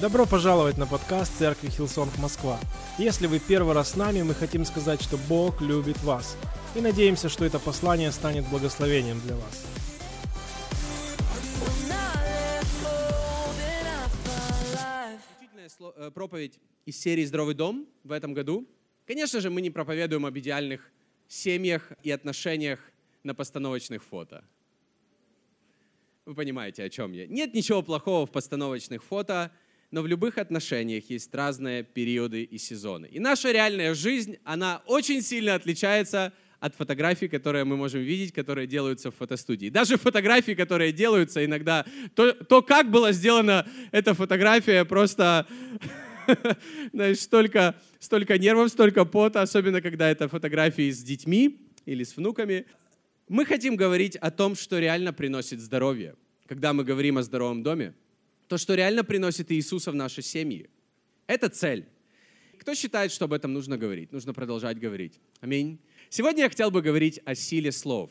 Добро пожаловать на подкаст Церкви Hillsong Москва. Если вы первый раз с нами, мы хотим сказать, что Бог любит вас. И надеемся, что это послание станет благословением для вас. Э, проповедь из серии «Здоровый дом» в этом году. Конечно же, мы не проповедуем об идеальных семьях и отношениях на постановочных фото. Вы понимаете, о чем я. Нет ничего плохого в постановочных фото, но в любых отношениях есть разные периоды и сезоны. И наша реальная жизнь, она очень сильно отличается от фотографий, которые мы можем видеть, которые делаются в фотостудии. Даже фотографии, которые делаются иногда, то, то как была сделана эта фотография, просто знаешь, столько, столько нервов, столько пота, особенно когда это фотографии с детьми или с внуками. Мы хотим говорить о том, что реально приносит здоровье. Когда мы говорим о здоровом доме, то, что реально приносит Иисуса в наши семьи. Это цель. Кто считает, что об этом нужно говорить? Нужно продолжать говорить. Аминь. Сегодня я хотел бы говорить о силе слов.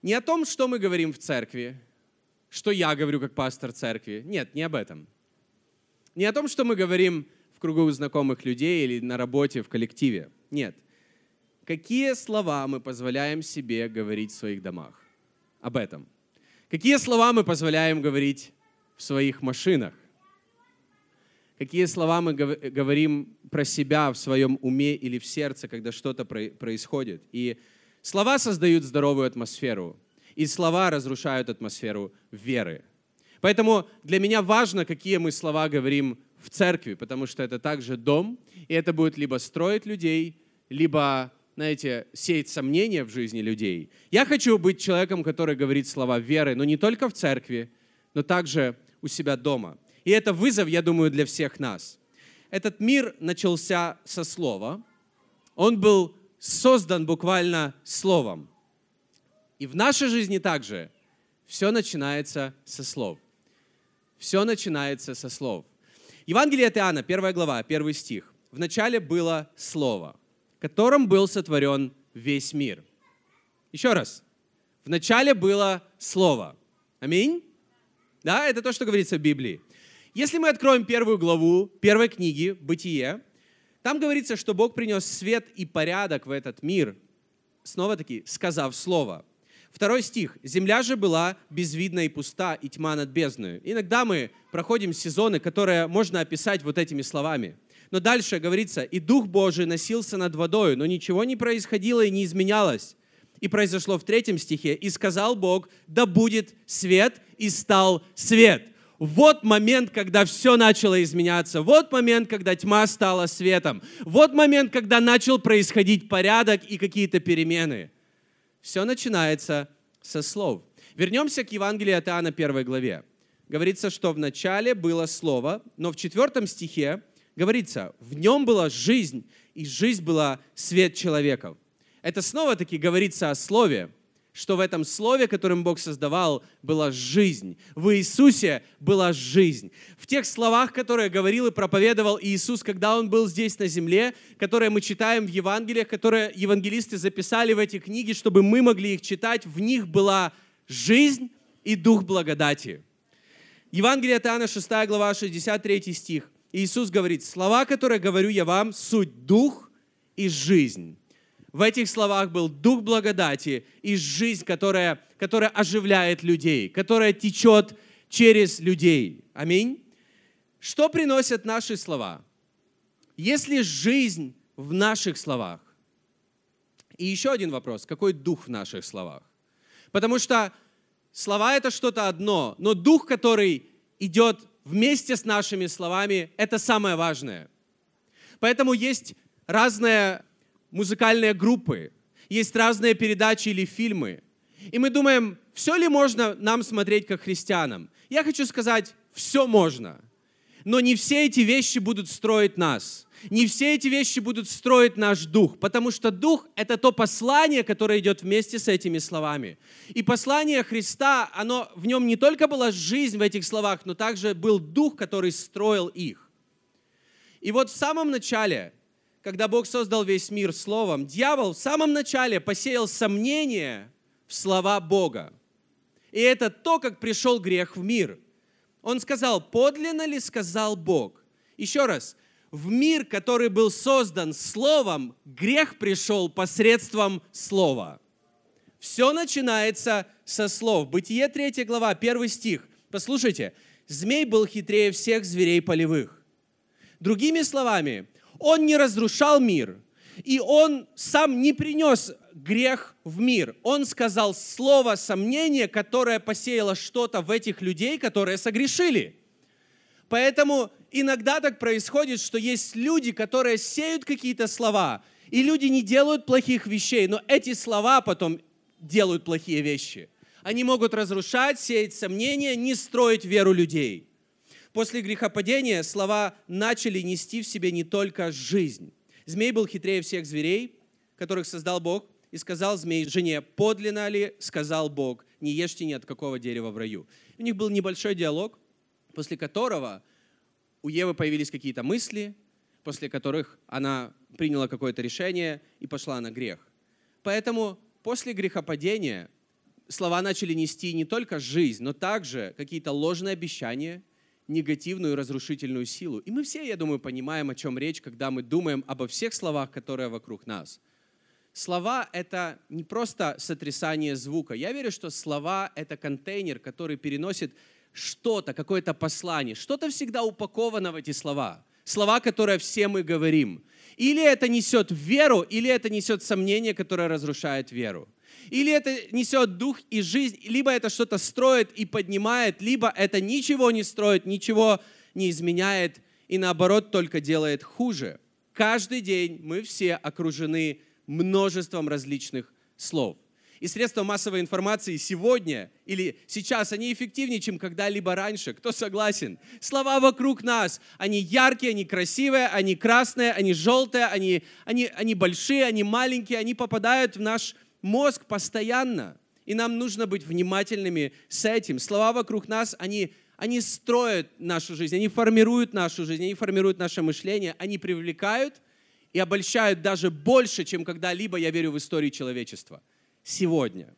Не о том, что мы говорим в церкви, что я говорю как пастор церкви. Нет, не об этом. Не о том, что мы говорим в кругу знакомых людей или на работе, в коллективе. Нет. Какие слова мы позволяем себе говорить в своих домах? Об этом. Какие слова мы позволяем говорить в своих машинах? Какие слова мы говорим про себя в своем уме или в сердце, когда что-то происходит? И слова создают здоровую атмосферу, и слова разрушают атмосферу веры. Поэтому для меня важно, какие мы слова говорим в церкви, потому что это также дом, и это будет либо строить людей, либо, знаете, сеять сомнения в жизни людей. Я хочу быть человеком, который говорит слова веры, но не только в церкви, но также у себя дома. И это вызов, я думаю, для всех нас. Этот мир начался со слова. Он был создан буквально словом. И в нашей жизни также все начинается со слов. Все начинается со слов. Евангелие от Иоанна, первая глава, первый стих. В начале было Слово, которым был сотворен весь мир. Еще раз. В начале было Слово. Аминь. Да, это то, что говорится в Библии. Если мы откроем первую главу первой книги «Бытие», там говорится, что Бог принес свет и порядок в этот мир, снова-таки сказав слово. Второй стих. «Земля же была безвидна и пуста, и тьма над бездною». Иногда мы проходим сезоны, которые можно описать вот этими словами. Но дальше говорится, «И Дух Божий носился над водою, но ничего не происходило и не изменялось». И произошло в третьем стихе, «И сказал Бог, да будет свет, и стал свет». Вот момент, когда все начало изменяться. Вот момент, когда тьма стала светом. Вот момент, когда начал происходить порядок и какие-то перемены. Все начинается со слов. Вернемся к Евангелию от Иоанна 1 главе. Говорится, что в начале было Слово, но в четвертом стихе говорится, в нем была жизнь, и жизнь была свет человеков. Это снова-таки говорится о Слове, что в этом Слове, которым Бог создавал, была жизнь. В Иисусе была жизнь. В тех словах, которые говорил и проповедовал Иисус, когда Он был здесь на земле, которые мы читаем в Евангелиях, которые евангелисты записали в эти книги, чтобы мы могли их читать, в них была жизнь и дух благодати. Евангелие от Иоанна, 6 глава, 63 стих. Иисус говорит, слова, которые говорю я вам, суть дух и жизнь. В этих словах был дух благодати и жизнь, которая, которая оживляет людей, которая течет через людей. Аминь. Что приносят наши слова? Есть ли жизнь в наших словах? И еще один вопрос. Какой дух в наших словах? Потому что слова — это что-то одно, но дух, который идет вместе с нашими словами, это самое важное. Поэтому есть разные музыкальные группы, есть разные передачи или фильмы. И мы думаем, все ли можно нам смотреть как христианам? Я хочу сказать, все можно. Но не все эти вещи будут строить нас. Не все эти вещи будут строить наш дух, потому что дух — это то послание, которое идет вместе с этими словами. И послание Христа, оно, в нем не только была жизнь в этих словах, но также был дух, который строил их. И вот в самом начале когда Бог создал весь мир словом, дьявол в самом начале посеял сомнение в слова Бога. И это то, как пришел грех в мир. Он сказал, подлинно ли сказал Бог? Еще раз, в мир, который был создан Словом, грех пришел посредством Слова. Все начинается со слов. Бытие 3 глава, 1 стих. Послушайте, змей был хитрее всех зверей полевых. Другими словами, он не разрушал мир, и он сам не принес грех в мир. Он сказал слово сомнения, которое посеяло что-то в этих людей, которые согрешили. Поэтому иногда так происходит, что есть люди, которые сеют какие-то слова, и люди не делают плохих вещей, но эти слова потом делают плохие вещи. Они могут разрушать, сеять сомнения, не строить веру людей. После грехопадения слова начали нести в себе не только жизнь. Змей был хитрее всех зверей, которых создал Бог, и сказал змей жене, подлинно ли, сказал Бог, не ешьте ни от какого дерева в раю. У них был небольшой диалог, после которого у Евы появились какие-то мысли, после которых она приняла какое-то решение и пошла на грех. Поэтому после грехопадения слова начали нести не только жизнь, но также какие-то ложные обещания, негативную разрушительную силу. И мы все, я думаю, понимаем, о чем речь, когда мы думаем обо всех словах, которые вокруг нас. Слова — это не просто сотрясание звука. Я верю, что слова — это контейнер, который переносит что-то, какое-то послание. Что-то всегда упаковано в эти слова. Слова, которые все мы говорим. Или это несет веру, или это несет сомнение, которое разрушает веру. Или это несет дух и жизнь, либо это что-то строит и поднимает, либо это ничего не строит, ничего не изменяет и наоборот только делает хуже. Каждый день мы все окружены множеством различных слов. И средства массовой информации сегодня или сейчас, они эффективнее, чем когда-либо раньше. Кто согласен? Слова вокруг нас, они яркие, они красивые, они красные, они желтые, они, они, они большие, они маленькие, они попадают в наш мозг постоянно. И нам нужно быть внимательными с этим. Слова вокруг нас, они, они строят нашу жизнь, они формируют нашу жизнь, они формируют наше мышление, они привлекают и обольщают даже больше, чем когда-либо, я верю, в истории человечества. Сегодня.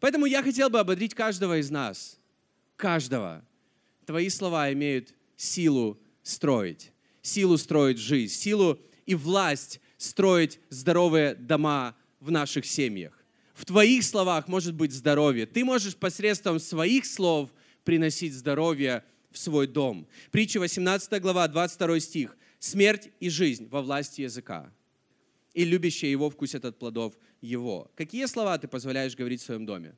Поэтому я хотел бы ободрить каждого из нас. Каждого. Твои слова имеют силу строить. Силу строить жизнь. Силу и власть строить здоровые дома в наших семьях. В твоих словах может быть здоровье. Ты можешь посредством своих слов приносить здоровье в свой дом. Притча 18 глава, 22 стих смерть и жизнь во власти языка, и любящие его вкусят от плодов его. Какие слова ты позволяешь говорить в своем доме,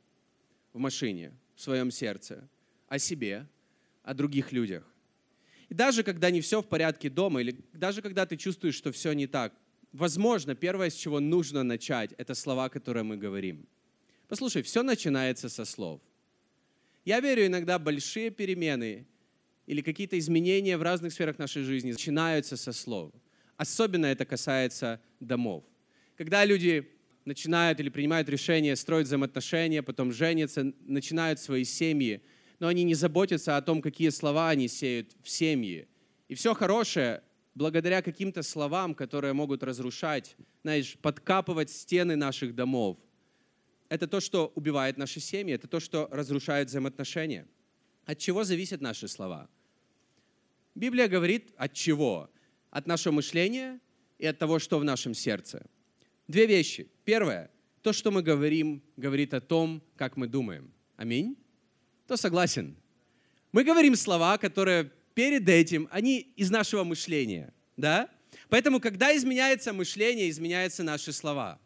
в машине, в своем сердце, о себе, о других людях? И даже когда не все в порядке дома, или даже когда ты чувствуешь, что все не так, возможно, первое, с чего нужно начать, это слова, которые мы говорим. Послушай, все начинается со слов. Я верю, иногда большие перемены или какие-то изменения в разных сферах нашей жизни начинаются со слов. Особенно это касается домов. Когда люди начинают или принимают решение строить взаимоотношения, потом женятся, начинают свои семьи, но они не заботятся о том, какие слова они сеют в семьи. И все хорошее благодаря каким-то словам, которые могут разрушать, знаешь, подкапывать стены наших домов. Это то, что убивает наши семьи, это то, что разрушает взаимоотношения. От чего зависят наши слова? Библия говорит от чего? От нашего мышления и от того, что в нашем сердце. Две вещи. Первое. То, что мы говорим, говорит о том, как мы думаем. Аминь? Кто согласен? Мы говорим слова, которые перед этим, они из нашего мышления. Да? Поэтому, когда изменяется мышление, изменяются наши слова.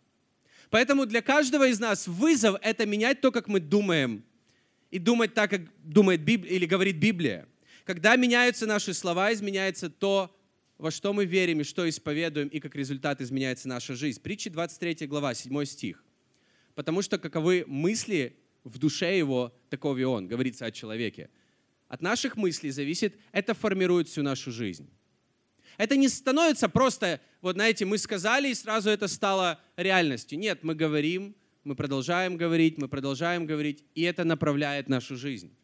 Поэтому для каждого из нас вызов — это менять то, как мы думаем, и думать так, как думает Библия или говорит Библия. Когда меняются наши слова, изменяется то, во что мы верим и что исповедуем, и как результат изменяется наша жизнь. Притча 23 глава, 7 стих. «Потому что каковы мысли в душе его, таков и он», говорится о человеке. От наших мыслей зависит, это формирует всю нашу жизнь. Это не становится просто, вот знаете, мы сказали, и сразу это стало реальностью. Нет, мы говорим, мы продолжаем говорить, мы продолжаем говорить, и это направляет нашу жизнь.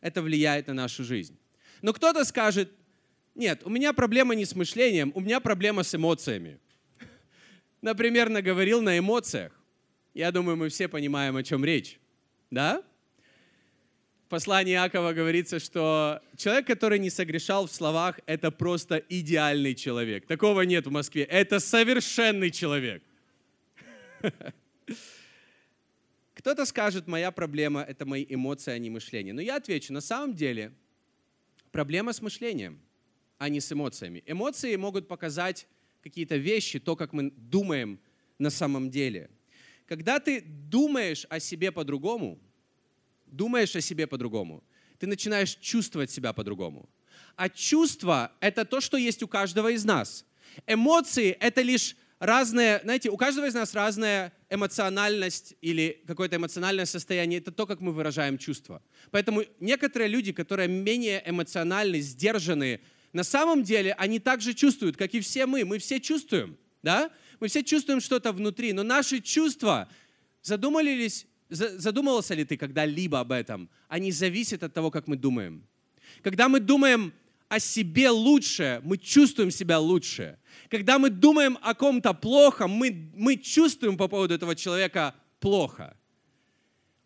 Это влияет на нашу жизнь. Но кто-то скажет, нет, у меня проблема не с мышлением, у меня проблема с эмоциями. Например, наговорил на эмоциях. Я думаю, мы все понимаем, о чем речь. Да? В послании Иакова говорится, что человек, который не согрешал в словах, это просто идеальный человек. Такого нет в Москве. Это совершенный человек. Кто-то скажет, моя проблема – это мои эмоции, а не мышление. Но я отвечу, на самом деле проблема с мышлением, а не с эмоциями. Эмоции могут показать какие-то вещи, то, как мы думаем на самом деле. Когда ты думаешь о себе по-другому, думаешь о себе по-другому, ты начинаешь чувствовать себя по-другому. А чувство — это то, что есть у каждого из нас. Эмоции — это лишь разные, знаете, у каждого из нас разная эмоциональность или какое-то эмоциональное состояние. Это то, как мы выражаем чувства. Поэтому некоторые люди, которые менее эмоциональны, сдержаны, на самом деле они также чувствуют, как и все мы. Мы все чувствуем, да? Мы все чувствуем что-то внутри, но наши чувства, задумались, задумывался ли ты когда-либо об этом? Они зависят от того, как мы думаем. Когда мы думаем о себе лучше, мы чувствуем себя лучше. Когда мы думаем о ком-то плохо, мы, мы чувствуем по поводу этого человека плохо.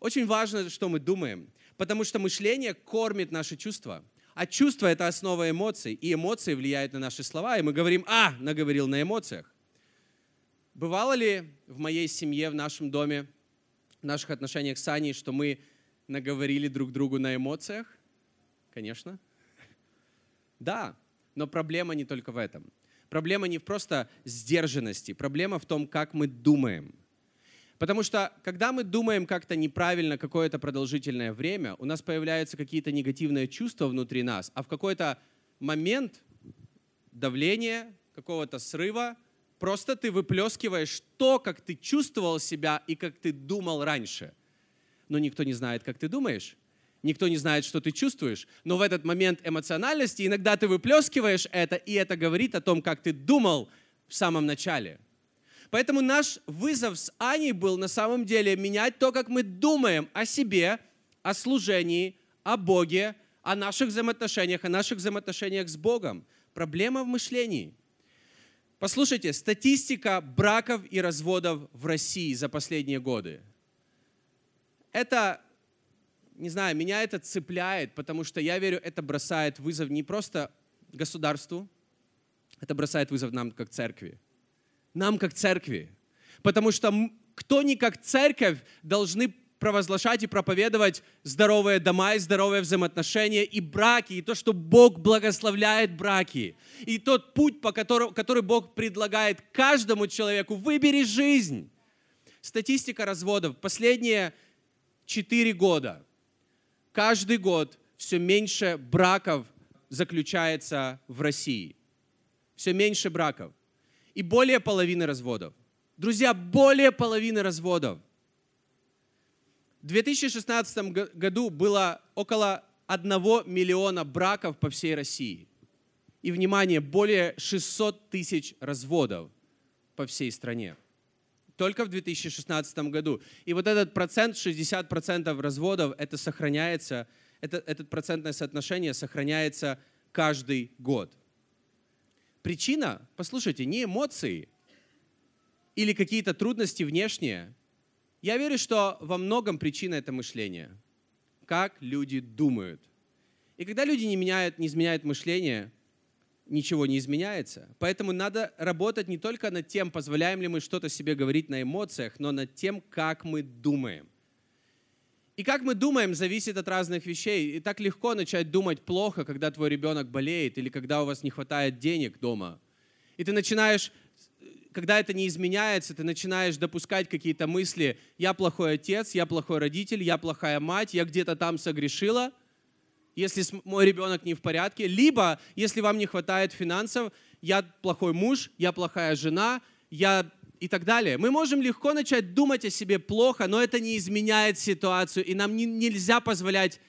Очень важно, что мы думаем, потому что мышление кормит наши чувства. А чувство — это основа эмоций, и эмоции влияют на наши слова, и мы говорим «а», наговорил на эмоциях. Бывало ли в моей семье, в нашем доме, в наших отношениях с Аней, что мы наговорили друг другу на эмоциях? Конечно. Да, но проблема не только в этом. Проблема не в просто сдержанности, проблема в том, как мы думаем. Потому что, когда мы думаем как-то неправильно какое-то продолжительное время, у нас появляются какие-то негативные чувства внутри нас, а в какой-то момент давления, какого-то срыва, просто ты выплескиваешь то, как ты чувствовал себя и как ты думал раньше. Но никто не знает, как ты думаешь. Никто не знает, что ты чувствуешь, но в этот момент эмоциональности иногда ты выплескиваешь это, и это говорит о том, как ты думал в самом начале. Поэтому наш вызов с Аней был на самом деле менять то, как мы думаем о себе, о служении, о Боге, о наших взаимоотношениях, о наших взаимоотношениях с Богом. Проблема в мышлении. Послушайте, статистика браков и разводов в России за последние годы. Это не знаю, меня это цепляет, потому что я верю, это бросает вызов не просто государству, это бросает вызов нам как церкви. Нам как церкви. Потому что кто не как церковь должны провозглашать и проповедовать здоровые дома и здоровые взаимоотношения и браки, и то, что Бог благословляет браки, и тот путь, по которому, который Бог предлагает каждому человеку. Выбери жизнь. Статистика разводов. Последние четыре года каждый год все меньше браков заключается в России. Все меньше браков. И более половины разводов. Друзья, более половины разводов. В 2016 году было около 1 миллиона браков по всей России. И, внимание, более 600 тысяч разводов по всей стране только в 2016 году. И вот этот процент, 60% разводов, это сохраняется, это, это процентное соотношение сохраняется каждый год. Причина, послушайте, не эмоции или какие-то трудности внешние. Я верю, что во многом причина это мышление. Как люди думают. И когда люди не меняют, не изменяют мышление, ничего не изменяется. Поэтому надо работать не только над тем, позволяем ли мы что-то себе говорить на эмоциях, но над тем, как мы думаем. И как мы думаем, зависит от разных вещей. И так легко начать думать плохо, когда твой ребенок болеет или когда у вас не хватает денег дома. И ты начинаешь, когда это не изменяется, ты начинаешь допускать какие-то мысли. Я плохой отец, я плохой родитель, я плохая мать, я где-то там согрешила – если мой ребенок не в порядке, либо если вам не хватает финансов, я плохой муж, я плохая жена, я и так далее. Мы можем легко начать думать о себе плохо, но это не изменяет ситуацию, и нам не, нельзя позволять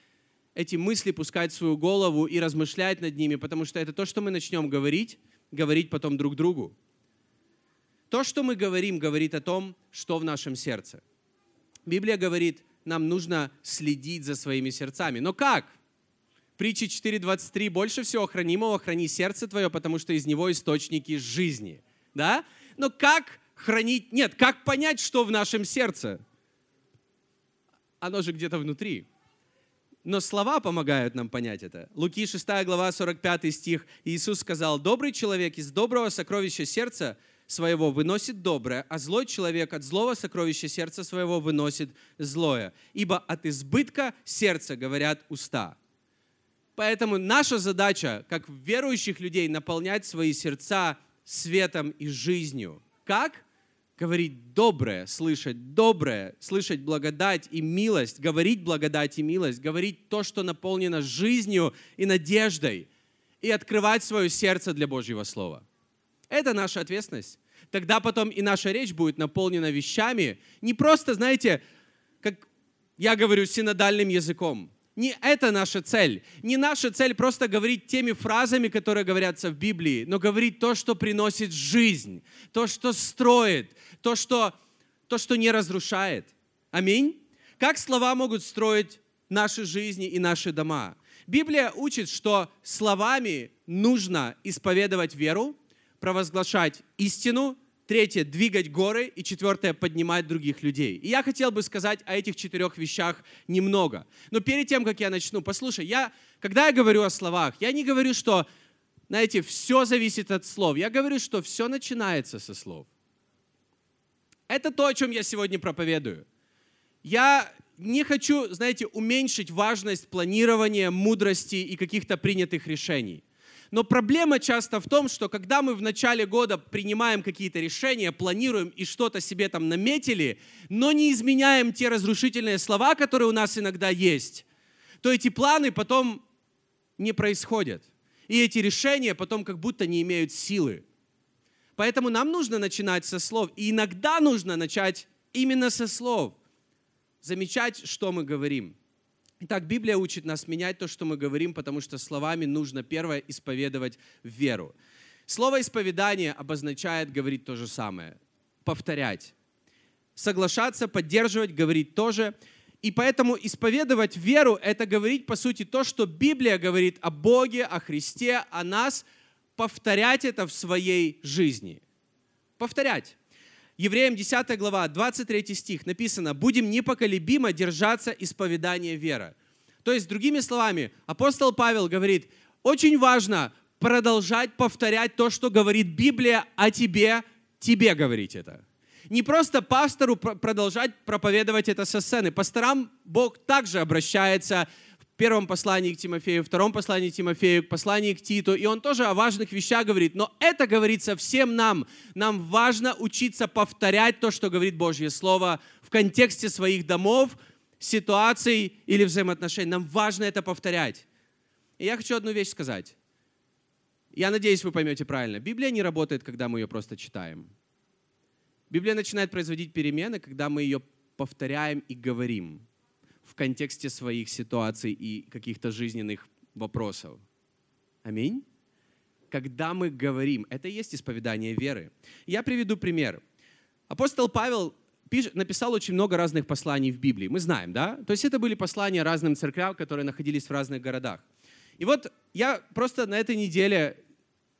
эти мысли пускать в свою голову и размышлять над ними, потому что это то, что мы начнем говорить, говорить потом друг другу. То, что мы говорим, говорит о том, что в нашем сердце. Библия говорит, нам нужно следить за своими сердцами. Но как? Притча 4.23. «Больше всего хранимого храни сердце твое, потому что из него источники жизни». Да? Но как хранить... Нет, как понять, что в нашем сердце? Оно же где-то внутри. Но слова помогают нам понять это. Луки 6 глава 45 стих. Иисус сказал, «Добрый человек из доброго сокровища сердца своего выносит доброе, а злой человек от злого сокровища сердца своего выносит злое. Ибо от избытка сердца говорят уста». Поэтому наша задача, как верующих людей, наполнять свои сердца светом и жизнью. Как? Говорить доброе, слышать доброе, слышать благодать и милость, говорить благодать и милость, говорить то, что наполнено жизнью и надеждой, и открывать свое сердце для Божьего Слова. Это наша ответственность. Тогда потом и наша речь будет наполнена вещами, не просто, знаете, как я говорю, синодальным языком, не это наша цель. Не наша цель просто говорить теми фразами, которые говорятся в Библии, но говорить то, что приносит жизнь, то, что строит, то, что, то, что не разрушает. Аминь. Как слова могут строить наши жизни и наши дома? Библия учит, что словами нужно исповедовать веру, провозглашать истину Третье – двигать горы. И четвертое – поднимать других людей. И я хотел бы сказать о этих четырех вещах немного. Но перед тем, как я начну, послушай, я, когда я говорю о словах, я не говорю, что, знаете, все зависит от слов. Я говорю, что все начинается со слов. Это то, о чем я сегодня проповедую. Я не хочу, знаете, уменьшить важность планирования, мудрости и каких-то принятых решений – но проблема часто в том, что когда мы в начале года принимаем какие-то решения, планируем и что-то себе там наметили, но не изменяем те разрушительные слова, которые у нас иногда есть, то эти планы потом не происходят. И эти решения потом как будто не имеют силы. Поэтому нам нужно начинать со слов. И иногда нужно начать именно со слов. Замечать, что мы говорим. Итак, Библия учит нас менять то, что мы говорим, потому что словами нужно первое исповедовать веру. Слово исповедание обозначает говорить то же самое, повторять. Соглашаться, поддерживать, говорить тоже. И поэтому исповедовать веру – это говорить, по сути, то, что Библия говорит о Боге, о Христе, о нас, повторять это в своей жизни. Повторять. Евреям 10 глава, 23 стих написано, «Будем непоколебимо держаться исповедания веры». То есть, другими словами, апостол Павел говорит, очень важно продолжать повторять то, что говорит Библия о тебе, тебе говорить это. Не просто пастору продолжать проповедовать это со сцены. Пасторам Бог также обращается первом послании к Тимофею, втором послании к Тимофею, послании к Титу, и он тоже о важных вещах говорит. Но это говорится всем нам. Нам важно учиться повторять то, что говорит Божье Слово в контексте своих домов, ситуаций или взаимоотношений. Нам важно это повторять. И я хочу одну вещь сказать. Я надеюсь, вы поймете правильно. Библия не работает, когда мы ее просто читаем. Библия начинает производить перемены, когда мы ее повторяем и говорим в контексте своих ситуаций и каких-то жизненных вопросов. Аминь. Когда мы говорим, это и есть исповедание веры. Я приведу пример. Апостол Павел написал очень много разных посланий в Библии. Мы знаем, да? То есть это были послания разным церквям, которые находились в разных городах. И вот я просто на этой неделе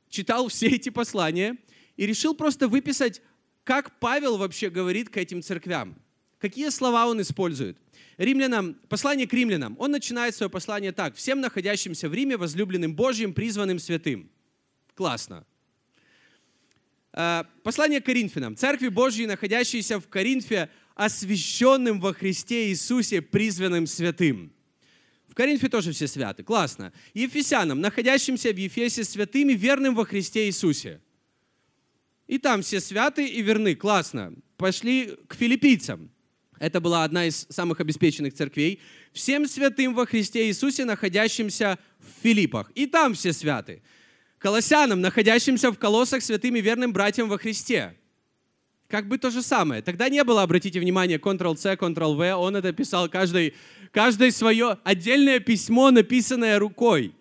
читал все эти послания и решил просто выписать, как Павел вообще говорит к этим церквям. Какие слова он использует? Римлянам, послание к римлянам, он начинает свое послание так. «Всем находящимся в Риме, возлюбленным Божьим, призванным святым». Классно. А, послание к Коринфянам. Церкви Божьей, находящиеся в Коринфе, освященным во Христе Иисусе, призванным святым. В Коринфе тоже все святы. Классно. Ефесянам, находящимся в Ефесе святыми, верным во Христе Иисусе. И там все святы и верны. Классно. Пошли к филиппийцам. Это была одна из самых обеспеченных церквей. Всем святым во Христе Иисусе, находящимся в Филиппах. И там все святы. Колоссянам, находящимся в колоссах, святым и верным братьям во Христе. Как бы то же самое. Тогда не было, обратите внимание, Ctrl-C, Ctrl-V. Он это писал каждый, каждое свое отдельное письмо, написанное рукой.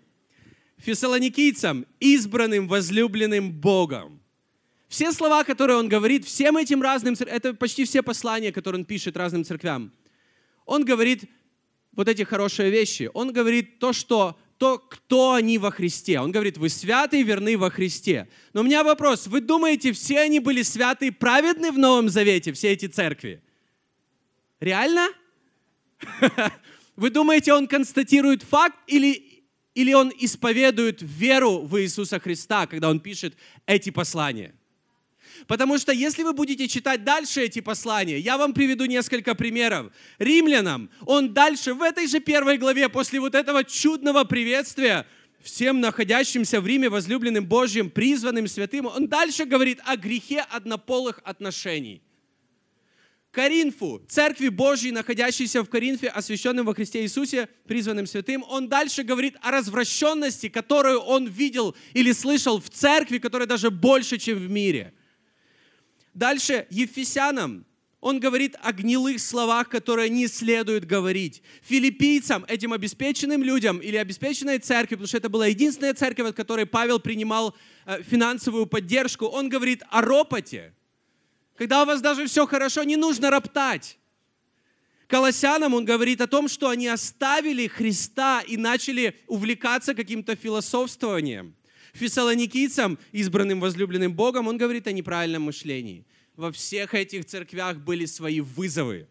Фессалоникийцам, избранным, возлюбленным Богом. Все слова, которые он говорит, всем этим разным, это почти все послания, которые он пишет разным церквям. Он говорит вот эти хорошие вещи. Он говорит то, что то, кто они во Христе. Он говорит, вы святы и верны во Христе. Но у меня вопрос, вы думаете, все они были святы и праведны в Новом Завете, все эти церкви? Реально? Вы думаете, он констатирует факт или, или он исповедует веру в Иисуса Христа, когда он пишет эти послания? Потому что если вы будете читать дальше эти послания, я вам приведу несколько примеров. Римлянам, он дальше, в этой же первой главе, после вот этого чудного приветствия, всем находящимся в Риме, возлюбленным Божьим, призванным святым, он дальше говорит о грехе однополых отношений. Коринфу, церкви Божьей, находящейся в Коринфе, освященным во Христе Иисусе, призванным святым, он дальше говорит о развращенности, которую он видел или слышал в церкви, которая даже больше, чем в мире – Дальше Ефесянам он говорит о гнилых словах, которые не следует говорить. Филиппийцам, этим обеспеченным людям или обеспеченной церкви, потому что это была единственная церковь, от которой Павел принимал э, финансовую поддержку, он говорит о ропоте. Когда у вас даже все хорошо, не нужно роптать. Колоссянам он говорит о том, что они оставили Христа и начали увлекаться каким-то философствованием. Фессалоникийцам, избранным возлюбленным Богом, он говорит о неправильном мышлении. Во всех этих церквях были свои вызовы.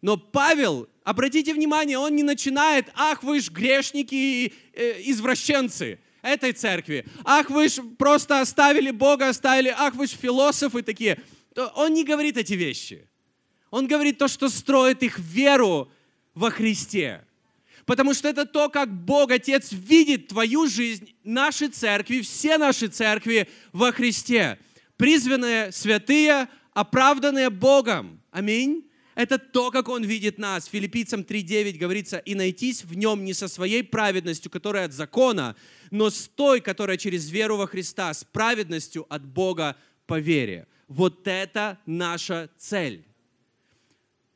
Но Павел, обратите внимание, он не начинает, ах, вы ж грешники и э, извращенцы этой церкви. Ах, вы ж просто оставили Бога, оставили, ах, вы ж философы такие. Он не говорит эти вещи. Он говорит то, что строит их веру во Христе. Потому что это то, как Бог, Отец, видит твою жизнь, наши церкви, все наши церкви во Христе. Призванные святые, оправданные Богом. Аминь. Это то, как Он видит нас. Филиппийцам 3.9 говорится, «И найтись в Нем не со своей праведностью, которая от закона, но с той, которая через веру во Христа, с праведностью от Бога по вере». Вот это наша цель.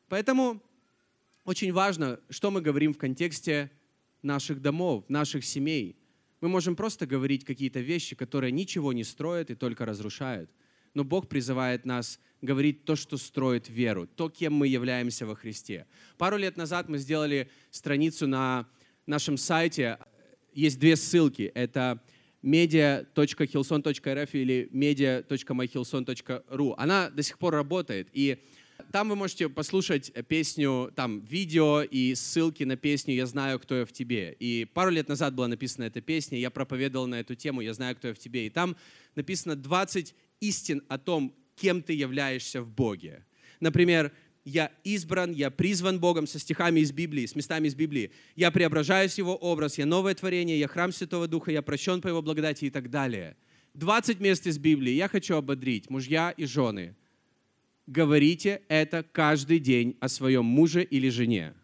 Поэтому очень важно, что мы говорим в контексте наших домов, наших семей. Мы можем просто говорить какие-то вещи, которые ничего не строят и только разрушают. Но Бог призывает нас говорить то, что строит веру, то, кем мы являемся во Христе. Пару лет назад мы сделали страницу на нашем сайте. Есть две ссылки. Это media.hilson.rf или media.myhilson.ru. Она до сих пор работает. И там вы можете послушать песню, там видео и ссылки на песню «Я знаю, кто я в тебе». И пару лет назад была написана эта песня, я проповедовал на эту тему «Я знаю, кто я в тебе». И там написано 20 истин о том, кем ты являешься в Боге. Например, я избран, я призван Богом со стихами из Библии, с местами из Библии. Я преображаюсь Его образ, я новое творение, я храм Святого Духа, я прощен по Его благодати и так далее. 20 мест из Библии я хочу ободрить, мужья и жены говорите это каждый день о своем муже или жене.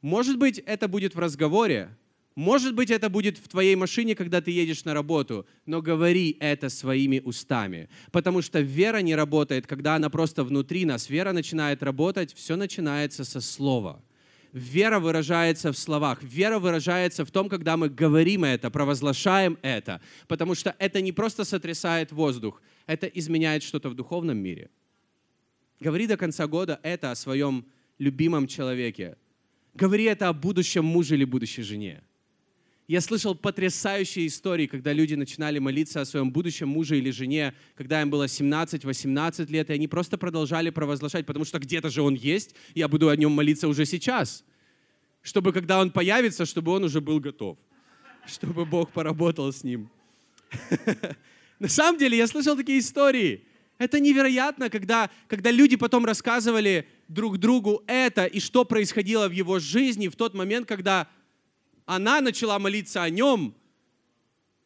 Может быть, это будет в разговоре, может быть, это будет в твоей машине, когда ты едешь на работу, но говори это своими устами. Потому что вера не работает, когда она просто внутри нас. Вера начинает работать, все начинается со слова. Вера выражается в словах. Вера выражается в том, когда мы говорим это, провозглашаем это. Потому что это не просто сотрясает воздух, это изменяет что-то в духовном мире. Говори до конца года это о своем любимом человеке. Говори это о будущем муже или будущей жене. Я слышал потрясающие истории, когда люди начинали молиться о своем будущем муже или жене, когда им было 17-18 лет, и они просто продолжали провозглашать, потому что где-то же он есть, я буду о нем молиться уже сейчас, чтобы когда он появится, чтобы он уже был готов, чтобы Бог поработал с ним. На самом деле, я слышал такие истории. Это невероятно, когда, когда люди потом рассказывали друг другу это и что происходило в его жизни в тот момент, когда она начала молиться о нем,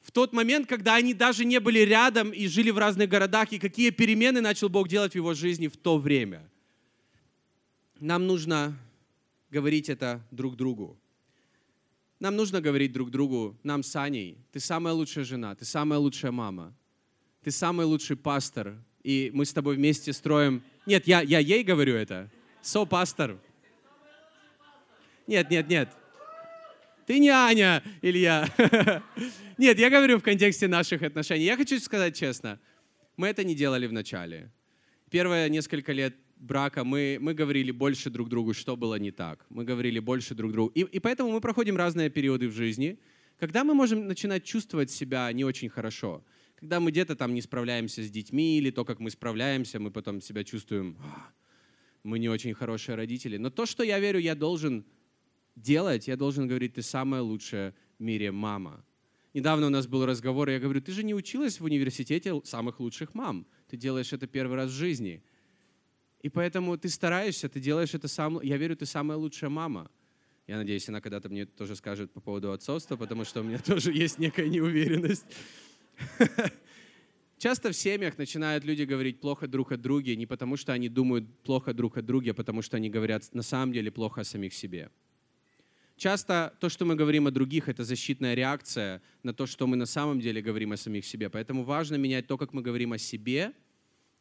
в тот момент, когда они даже не были рядом и жили в разных городах, и какие перемены начал Бог делать в его жизни в то время. Нам нужно говорить это друг другу. Нам нужно говорить друг другу, нам с Аней, ты самая лучшая жена, ты самая лучшая мама, ты самый лучший пастор, и мы с тобой вместе строим... Нет, я, я ей говорю это. Со-пастор. Нет, нет, нет. Ты не Аня, Илья. Нет, я говорю в контексте наших отношений. Я хочу сказать честно, мы это не делали в начале. Первые несколько лет брака мы, мы говорили больше друг другу, что было не так. Мы говорили больше друг другу. И, и поэтому мы проходим разные периоды в жизни, когда мы можем начинать чувствовать себя не очень хорошо когда мы где-то там не справляемся с детьми, или то, как мы справляемся, мы потом себя чувствуем, «А, мы не очень хорошие родители. Но то, что я верю, я должен делать, я должен говорить, ты самая лучшая в мире мама. Недавно у нас был разговор, и я говорю, ты же не училась в университете самых лучших мам. Ты делаешь это первый раз в жизни. И поэтому ты стараешься, ты делаешь это сам. Я верю, ты самая лучшая мама. Я надеюсь, она когда-то мне тоже скажет по поводу отцовства, потому что у меня тоже есть некая неуверенность. Часто в семьях начинают люди говорить плохо друг о друге не потому, что они думают плохо друг о друге, а потому что они говорят на самом деле плохо о самих себе. Часто то, что мы говорим о других, это защитная реакция на то, что мы на самом деле говорим о самих себе. Поэтому важно менять то, как мы говорим о себе,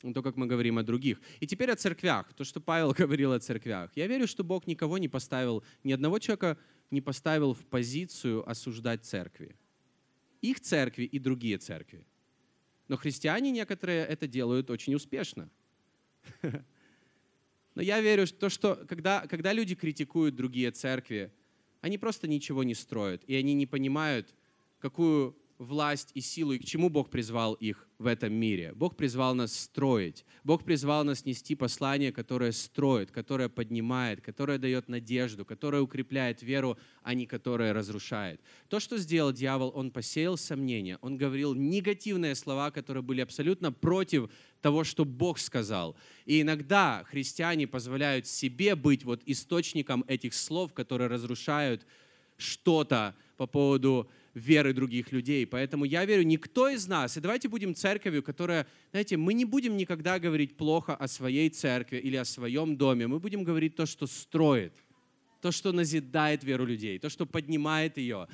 то, как мы говорим о других. И теперь о церквях. То, что Павел говорил о церквях. Я верю, что Бог никого не поставил, ни одного человека не поставил в позицию осуждать церкви. Их церкви и другие церкви. Но христиане некоторые это делают очень успешно. Но я верю, в то, что когда, когда люди критикуют другие церкви, они просто ничего не строят, и они не понимают, какую власть и силу, и к чему Бог призвал их в этом мире. Бог призвал нас строить. Бог призвал нас нести послание, которое строит, которое поднимает, которое дает надежду, которое укрепляет веру, а не которое разрушает. То, что сделал дьявол, он посеял сомнения, он говорил негативные слова, которые были абсолютно против того, что Бог сказал. И иногда христиане позволяют себе быть вот источником этих слов, которые разрушают что-то по поводу веры других людей. Поэтому я верю, никто из нас, и давайте будем церковью, которая, знаете, мы не будем никогда говорить плохо о своей церкви или о своем доме, мы будем говорить то, что строит, то, что назидает веру людей, то, что поднимает ее.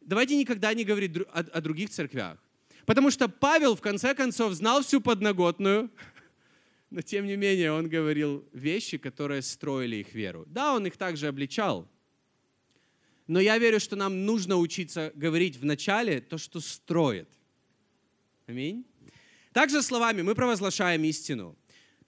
Давайте никогда не говорить о, о других церквях. Потому что Павел, в конце концов, знал всю подноготную, но тем не менее он говорил вещи, которые строили их веру. Да, он их также обличал, но я верю, что нам нужно учиться говорить в начале то, что строит. Аминь. Также словами мы провозглашаем истину.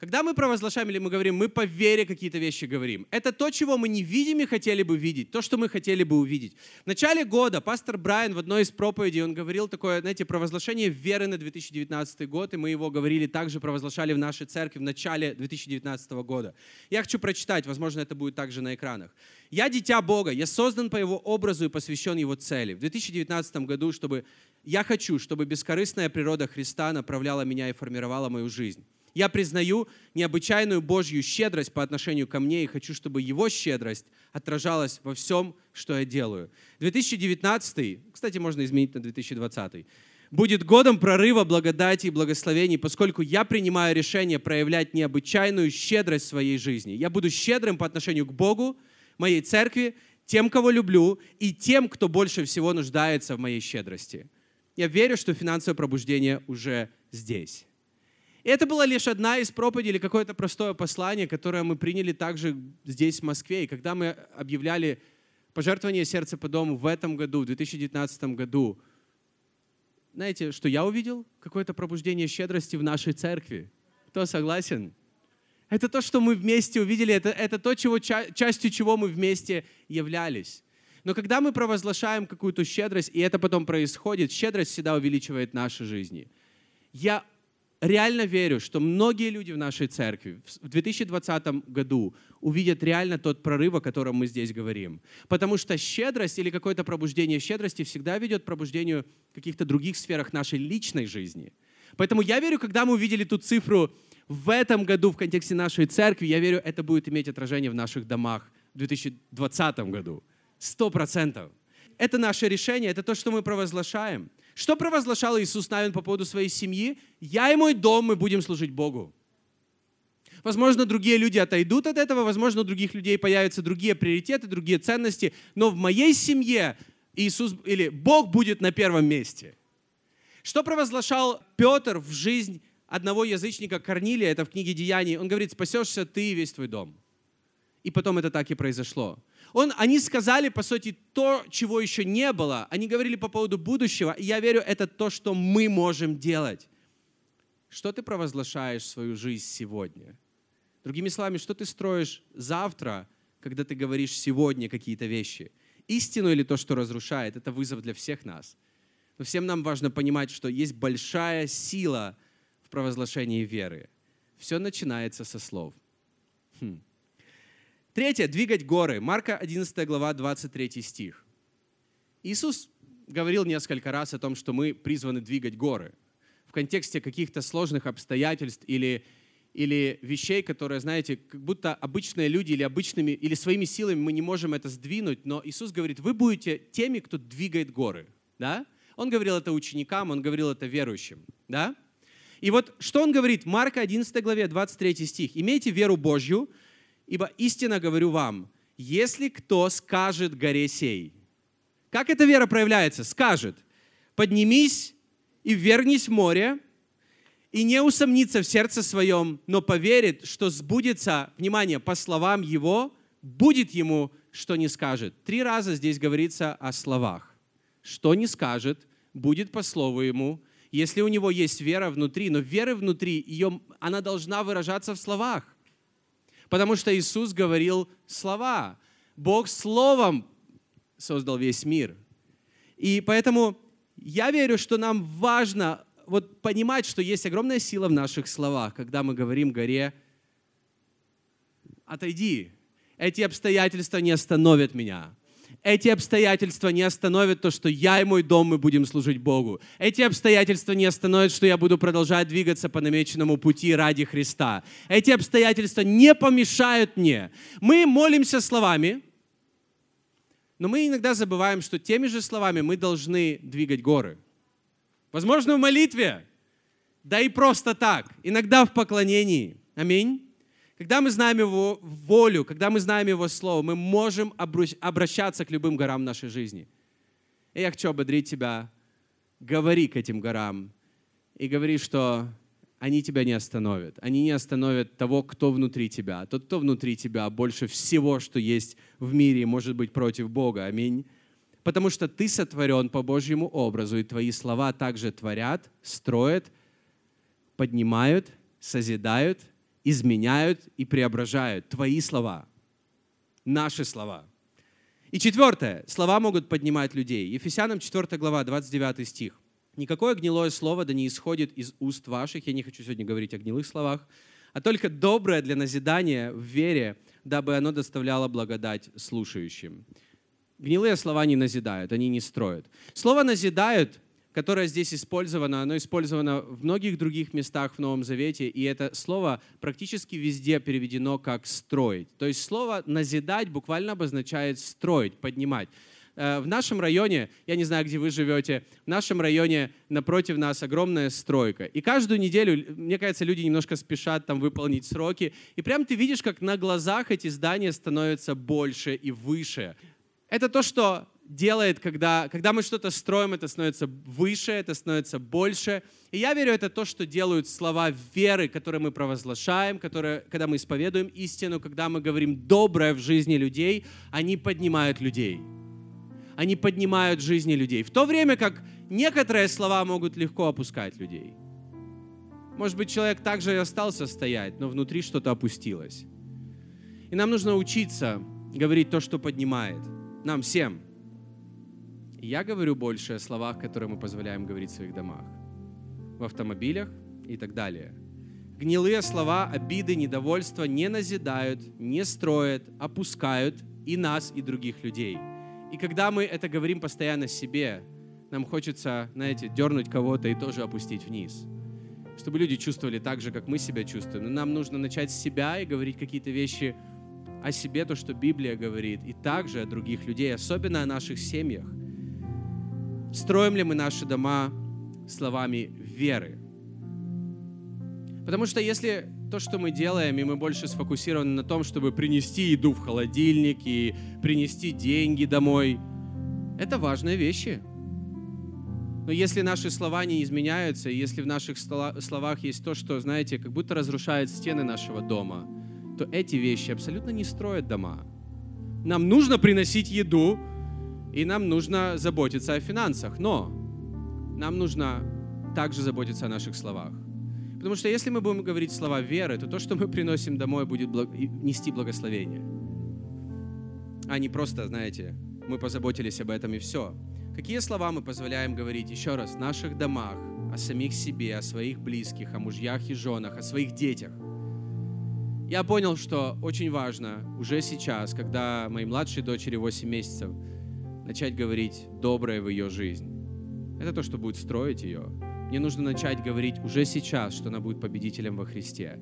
Когда мы провозглашаем или мы говорим, мы по вере какие-то вещи говорим. Это то, чего мы не видим и хотели бы видеть, то, что мы хотели бы увидеть. В начале года пастор Брайан в одной из проповедей, он говорил такое, знаете, провозглашение веры на 2019 год, и мы его говорили, также провозглашали в нашей церкви в начале 2019 года. Я хочу прочитать, возможно, это будет также на экранах. «Я дитя Бога, я создан по Его образу и посвящен Его цели. В 2019 году, чтобы я хочу, чтобы бескорыстная природа Христа направляла меня и формировала мою жизнь. Я признаю необычайную Божью щедрость по отношению ко мне и хочу, чтобы Его щедрость отражалась во всем, что я делаю. 2019, кстати, можно изменить на 2020, будет годом прорыва благодати и благословений, поскольку я принимаю решение проявлять необычайную щедрость в своей жизни. Я буду щедрым по отношению к Богу, моей церкви, тем, кого люблю, и тем, кто больше всего нуждается в моей щедрости. Я верю, что финансовое пробуждение уже здесь. Это была лишь одна из проповедей или какое-то простое послание, которое мы приняли также здесь, в Москве. И когда мы объявляли пожертвование сердца по дому в этом году, в 2019 году, знаете, что я увидел? Какое-то пробуждение щедрости в нашей церкви. Кто согласен? Это то, что мы вместе увидели, это, это то, чего, частью чего мы вместе являлись. Но когда мы провозглашаем какую-то щедрость, и это потом происходит, щедрость всегда увеличивает наши жизни. Я реально верю, что многие люди в нашей церкви в 2020 году увидят реально тот прорыв, о котором мы здесь говорим. Потому что щедрость или какое-то пробуждение щедрости всегда ведет к пробуждению в каких-то других сферах нашей личной жизни. Поэтому я верю, когда мы увидели ту цифру в этом году в контексте нашей церкви, я верю, это будет иметь отражение в наших домах в 2020 году. Сто процентов. Это наше решение, это то, что мы провозглашаем. Что провозглашал Иисус Навин по поводу своей семьи? Я и мой дом, мы будем служить Богу. Возможно, другие люди отойдут от этого, возможно, у других людей появятся другие приоритеты, другие ценности, но в моей семье Иисус или Бог будет на первом месте. Что провозглашал Петр в жизнь одного язычника Корнилия, это в книге Деяний, он говорит, спасешься ты и весь твой дом. И потом это так и произошло. Он, они сказали, по сути, то, чего еще не было. Они говорили по поводу будущего. И я верю, это то, что мы можем делать. Что ты провозглашаешь в свою жизнь сегодня? Другими словами, что ты строишь завтра, когда ты говоришь сегодня какие-то вещи? Истину или то, что разрушает? Это вызов для всех нас. Но всем нам важно понимать, что есть большая сила в провозглашении веры. Все начинается со слов. Хм. Третье. Двигать горы. Марка 11 глава, 23 стих. Иисус говорил несколько раз о том, что мы призваны двигать горы в контексте каких-то сложных обстоятельств или, или вещей, которые, знаете, как будто обычные люди или обычными, или своими силами мы не можем это сдвинуть, но Иисус говорит, вы будете теми, кто двигает горы. Да? Он говорил это ученикам, он говорил это верующим. Да? И вот что он говорит? Марка 11 главе, 23 стих. «Имейте веру Божью, ибо истинно говорю вам, если кто скажет горе сей». Как эта вера проявляется? Скажет, поднимись и ввергнись в море, и не усомнится в сердце своем, но поверит, что сбудется, внимание, по словам его, будет ему, что не скажет. Три раза здесь говорится о словах. Что не скажет, будет по слову ему, если у него есть вера внутри, но вера внутри, ее, она должна выражаться в словах. Потому что Иисус говорил слова. Бог словом создал весь мир. И поэтому я верю, что нам важно вот понимать, что есть огромная сила в наших словах, когда мы говорим горе, отойди, эти обстоятельства не остановят меня. Эти обстоятельства не остановят то, что я и мой дом мы будем служить Богу. Эти обстоятельства не остановят, что я буду продолжать двигаться по намеченному пути ради Христа. Эти обстоятельства не помешают мне. Мы молимся словами, но мы иногда забываем, что теми же словами мы должны двигать горы. Возможно, в молитве, да и просто так, иногда в поклонении. Аминь. Когда мы знаем Его волю, когда мы знаем Его Слово, мы можем обращаться к любым горам нашей жизни. И я хочу ободрить тебя, говори к этим горам и говори, что они тебя не остановят. Они не остановят того, кто внутри тебя. Тот, кто внутри тебя, больше всего, что есть в мире, может быть против Бога. Аминь. Потому что ты сотворен по Божьему образу, и твои слова также творят, строят, поднимают, созидают, изменяют и преображают. Твои слова, наши слова. И четвертое. Слова могут поднимать людей. Ефесянам 4 глава, 29 стих. Никакое гнилое слово да не исходит из уст ваших. Я не хочу сегодня говорить о гнилых словах, а только доброе для назидания в вере, дабы оно доставляло благодать слушающим. Гнилые слова не назидают, они не строят. Слово «назидают», которое здесь использовано, оно использовано в многих других местах в Новом Завете, и это слово практически везде переведено как «строить». То есть слово «назидать» буквально обозначает «строить», «поднимать». Э, в нашем районе, я не знаю, где вы живете, в нашем районе напротив нас огромная стройка. И каждую неделю, мне кажется, люди немножко спешат там выполнить сроки. И прям ты видишь, как на глазах эти здания становятся больше и выше. Это то, что делает, когда, когда мы что-то строим, это становится выше, это становится больше. И я верю, это то, что делают слова веры, которые мы провозглашаем, которые, когда мы исповедуем истину, когда мы говорим доброе в жизни людей, они поднимают людей они поднимают жизни людей. В то время как некоторые слова могут легко опускать людей. Может быть, человек также и остался стоять, но внутри что-то опустилось. И нам нужно учиться говорить то, что поднимает. Нам всем. Я говорю больше о словах, которые мы позволяем говорить в своих домах, в автомобилях и так далее. Гнилые слова, обиды, недовольства не назидают, не строят, опускают и нас, и других людей – и когда мы это говорим постоянно себе, нам хочется, знаете, дернуть кого-то и тоже опустить вниз. Чтобы люди чувствовали так же, как мы себя чувствуем. Но нам нужно начать с себя и говорить какие-то вещи о себе, то, что Библия говорит, и также о других людей, особенно о наших семьях. Строим ли мы наши дома словами веры? Потому что если то, что мы делаем, и мы больше сфокусированы на том, чтобы принести еду в холодильник и принести деньги домой. Это важные вещи. Но если наши слова не изменяются, если в наших словах есть то, что, знаете, как будто разрушает стены нашего дома, то эти вещи абсолютно не строят дома. Нам нужно приносить еду, и нам нужно заботиться о финансах, но нам нужно также заботиться о наших словах. Потому что если мы будем говорить слова веры, то то, что мы приносим домой, будет благ... нести благословение. А не просто, знаете, мы позаботились об этом и все. Какие слова мы позволяем говорить еще раз в наших домах, о самих себе, о своих близких, о мужьях и женах, о своих детях? Я понял, что очень важно уже сейчас, когда моей младшей дочери 8 месяцев, начать говорить доброе в ее жизнь. Это то, что будет строить ее. Мне нужно начать говорить уже сейчас, что она будет победителем во Христе.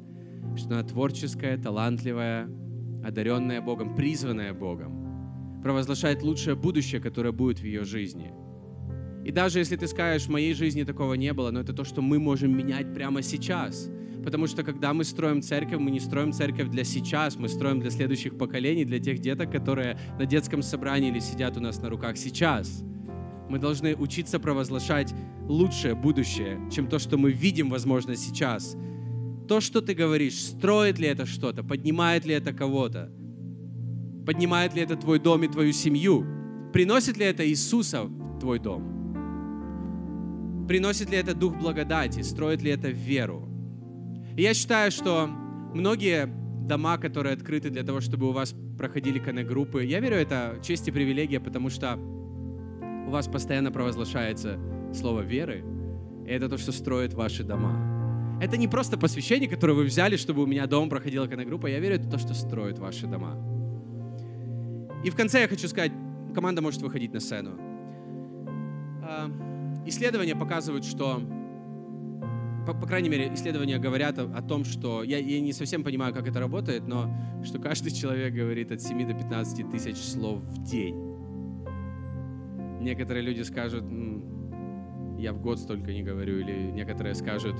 Что она творческая, талантливая, одаренная Богом, призванная Богом. Провозглашает лучшее будущее, которое будет в ее жизни. И даже если ты скажешь, в моей жизни такого не было, но это то, что мы можем менять прямо сейчас – Потому что когда мы строим церковь, мы не строим церковь для сейчас, мы строим для следующих поколений, для тех деток, которые на детском собрании или сидят у нас на руках сейчас. Мы должны учиться провозглашать лучшее будущее, чем то, что мы видим, возможно, сейчас. То, что ты говоришь, строит ли это что-то, поднимает ли это кого-то, поднимает ли это твой дом и твою семью, приносит ли это Иисуса в твой дом, приносит ли это дух благодати, строит ли это веру. И я считаю, что многие дома, которые открыты для того, чтобы у вас проходили коннект-группы, я верю, это честь и привилегия, потому что у вас постоянно провозглашается слово веры, и это то, что строит ваши дома. Это не просто посвящение, которое вы взяли, чтобы у меня дома проходила коннект-группа, я верю, это то, что строит ваши дома. И в конце я хочу сказать, команда может выходить на сцену. А, исследования показывают, что по, по крайней мере, исследования говорят о, о том, что, я, я не совсем понимаю, как это работает, но что каждый человек говорит от 7 до 15 тысяч слов в день. Некоторые люди скажут, я в год столько не говорю, или некоторые скажут,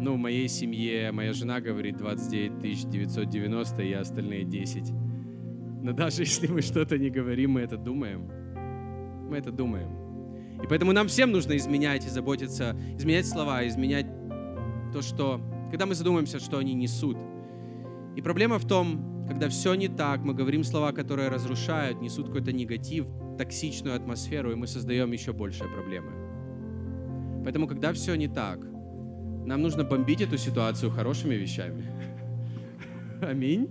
ну, в моей семье моя жена говорит 29 990, и остальные 10. Но даже если мы что-то не говорим, мы это думаем. Мы это думаем. И поэтому нам всем нужно изменять и заботиться, изменять слова, изменять то, что... Когда мы задумаемся, что они несут. И проблема в том, когда все не так, мы говорим слова, которые разрушают, несут какой-то негатив, токсичную атмосферу, и мы создаем еще большие проблемы. Поэтому, когда все не так, нам нужно бомбить эту ситуацию хорошими вещами. Аминь.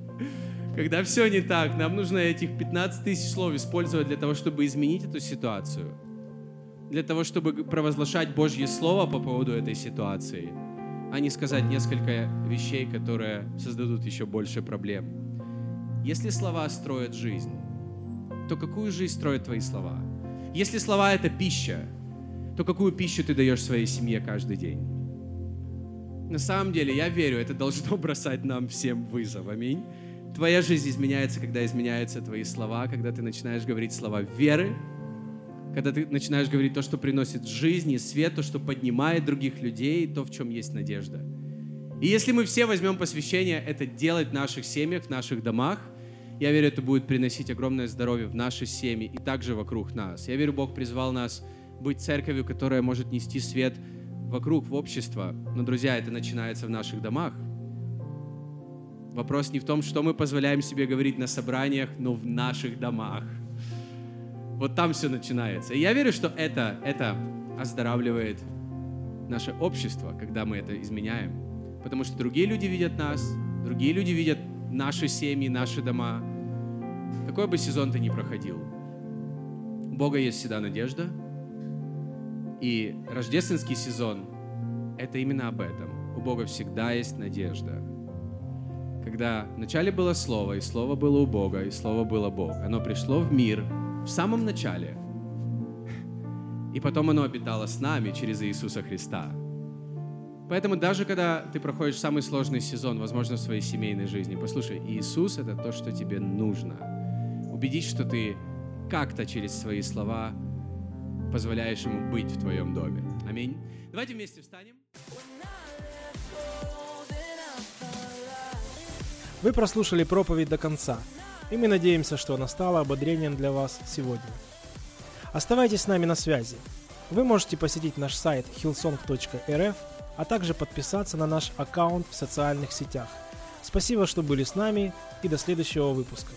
Когда все не так, нам нужно этих 15 тысяч слов использовать для того, чтобы изменить эту ситуацию для того, чтобы провозглашать Божье Слово по поводу этой ситуации, а не сказать несколько вещей, которые создадут еще больше проблем. Если слова строят жизнь, то какую жизнь строят твои слова? Если слова — это пища, то какую пищу ты даешь своей семье каждый день? На самом деле, я верю, это должно бросать нам всем вызов. Аминь. Твоя жизнь изменяется, когда изменяются твои слова, когда ты начинаешь говорить слова веры, когда ты начинаешь говорить то, что приносит жизнь и свет, то, что поднимает других людей, то, в чем есть надежда. И если мы все возьмем посвящение это делать в наших семьях, в наших домах, я верю, это будет приносить огромное здоровье в наши семьи и также вокруг нас. Я верю, Бог призвал нас быть церковью, которая может нести свет вокруг, в общество. Но, друзья, это начинается в наших домах. Вопрос не в том, что мы позволяем себе говорить на собраниях, но в наших домах – вот там все начинается. И я верю, что это, это оздоравливает наше общество, когда мы это изменяем. Потому что другие люди видят нас, другие люди видят наши семьи, наши дома. Какой бы сезон ты ни проходил, у Бога есть всегда надежда. И рождественский сезон — это именно об этом. У Бога всегда есть надежда. Когда вначале было Слово, и Слово было у Бога, и Слово было Бог, оно пришло в мир — в самом начале. И потом оно обитало с нами через Иисуса Христа. Поэтому даже когда ты проходишь самый сложный сезон, возможно, в своей семейной жизни, послушай, Иисус — это то, что тебе нужно. Убедись, что ты как-то через свои слова позволяешь Ему быть в твоем доме. Аминь. Давайте вместе встанем. Вы прослушали проповедь до конца — и мы надеемся, что она стала ободрением для вас сегодня. Оставайтесь с нами на связи. Вы можете посетить наш сайт hillsong.rf, а также подписаться на наш аккаунт в социальных сетях. Спасибо, что были с нами и до следующего выпуска.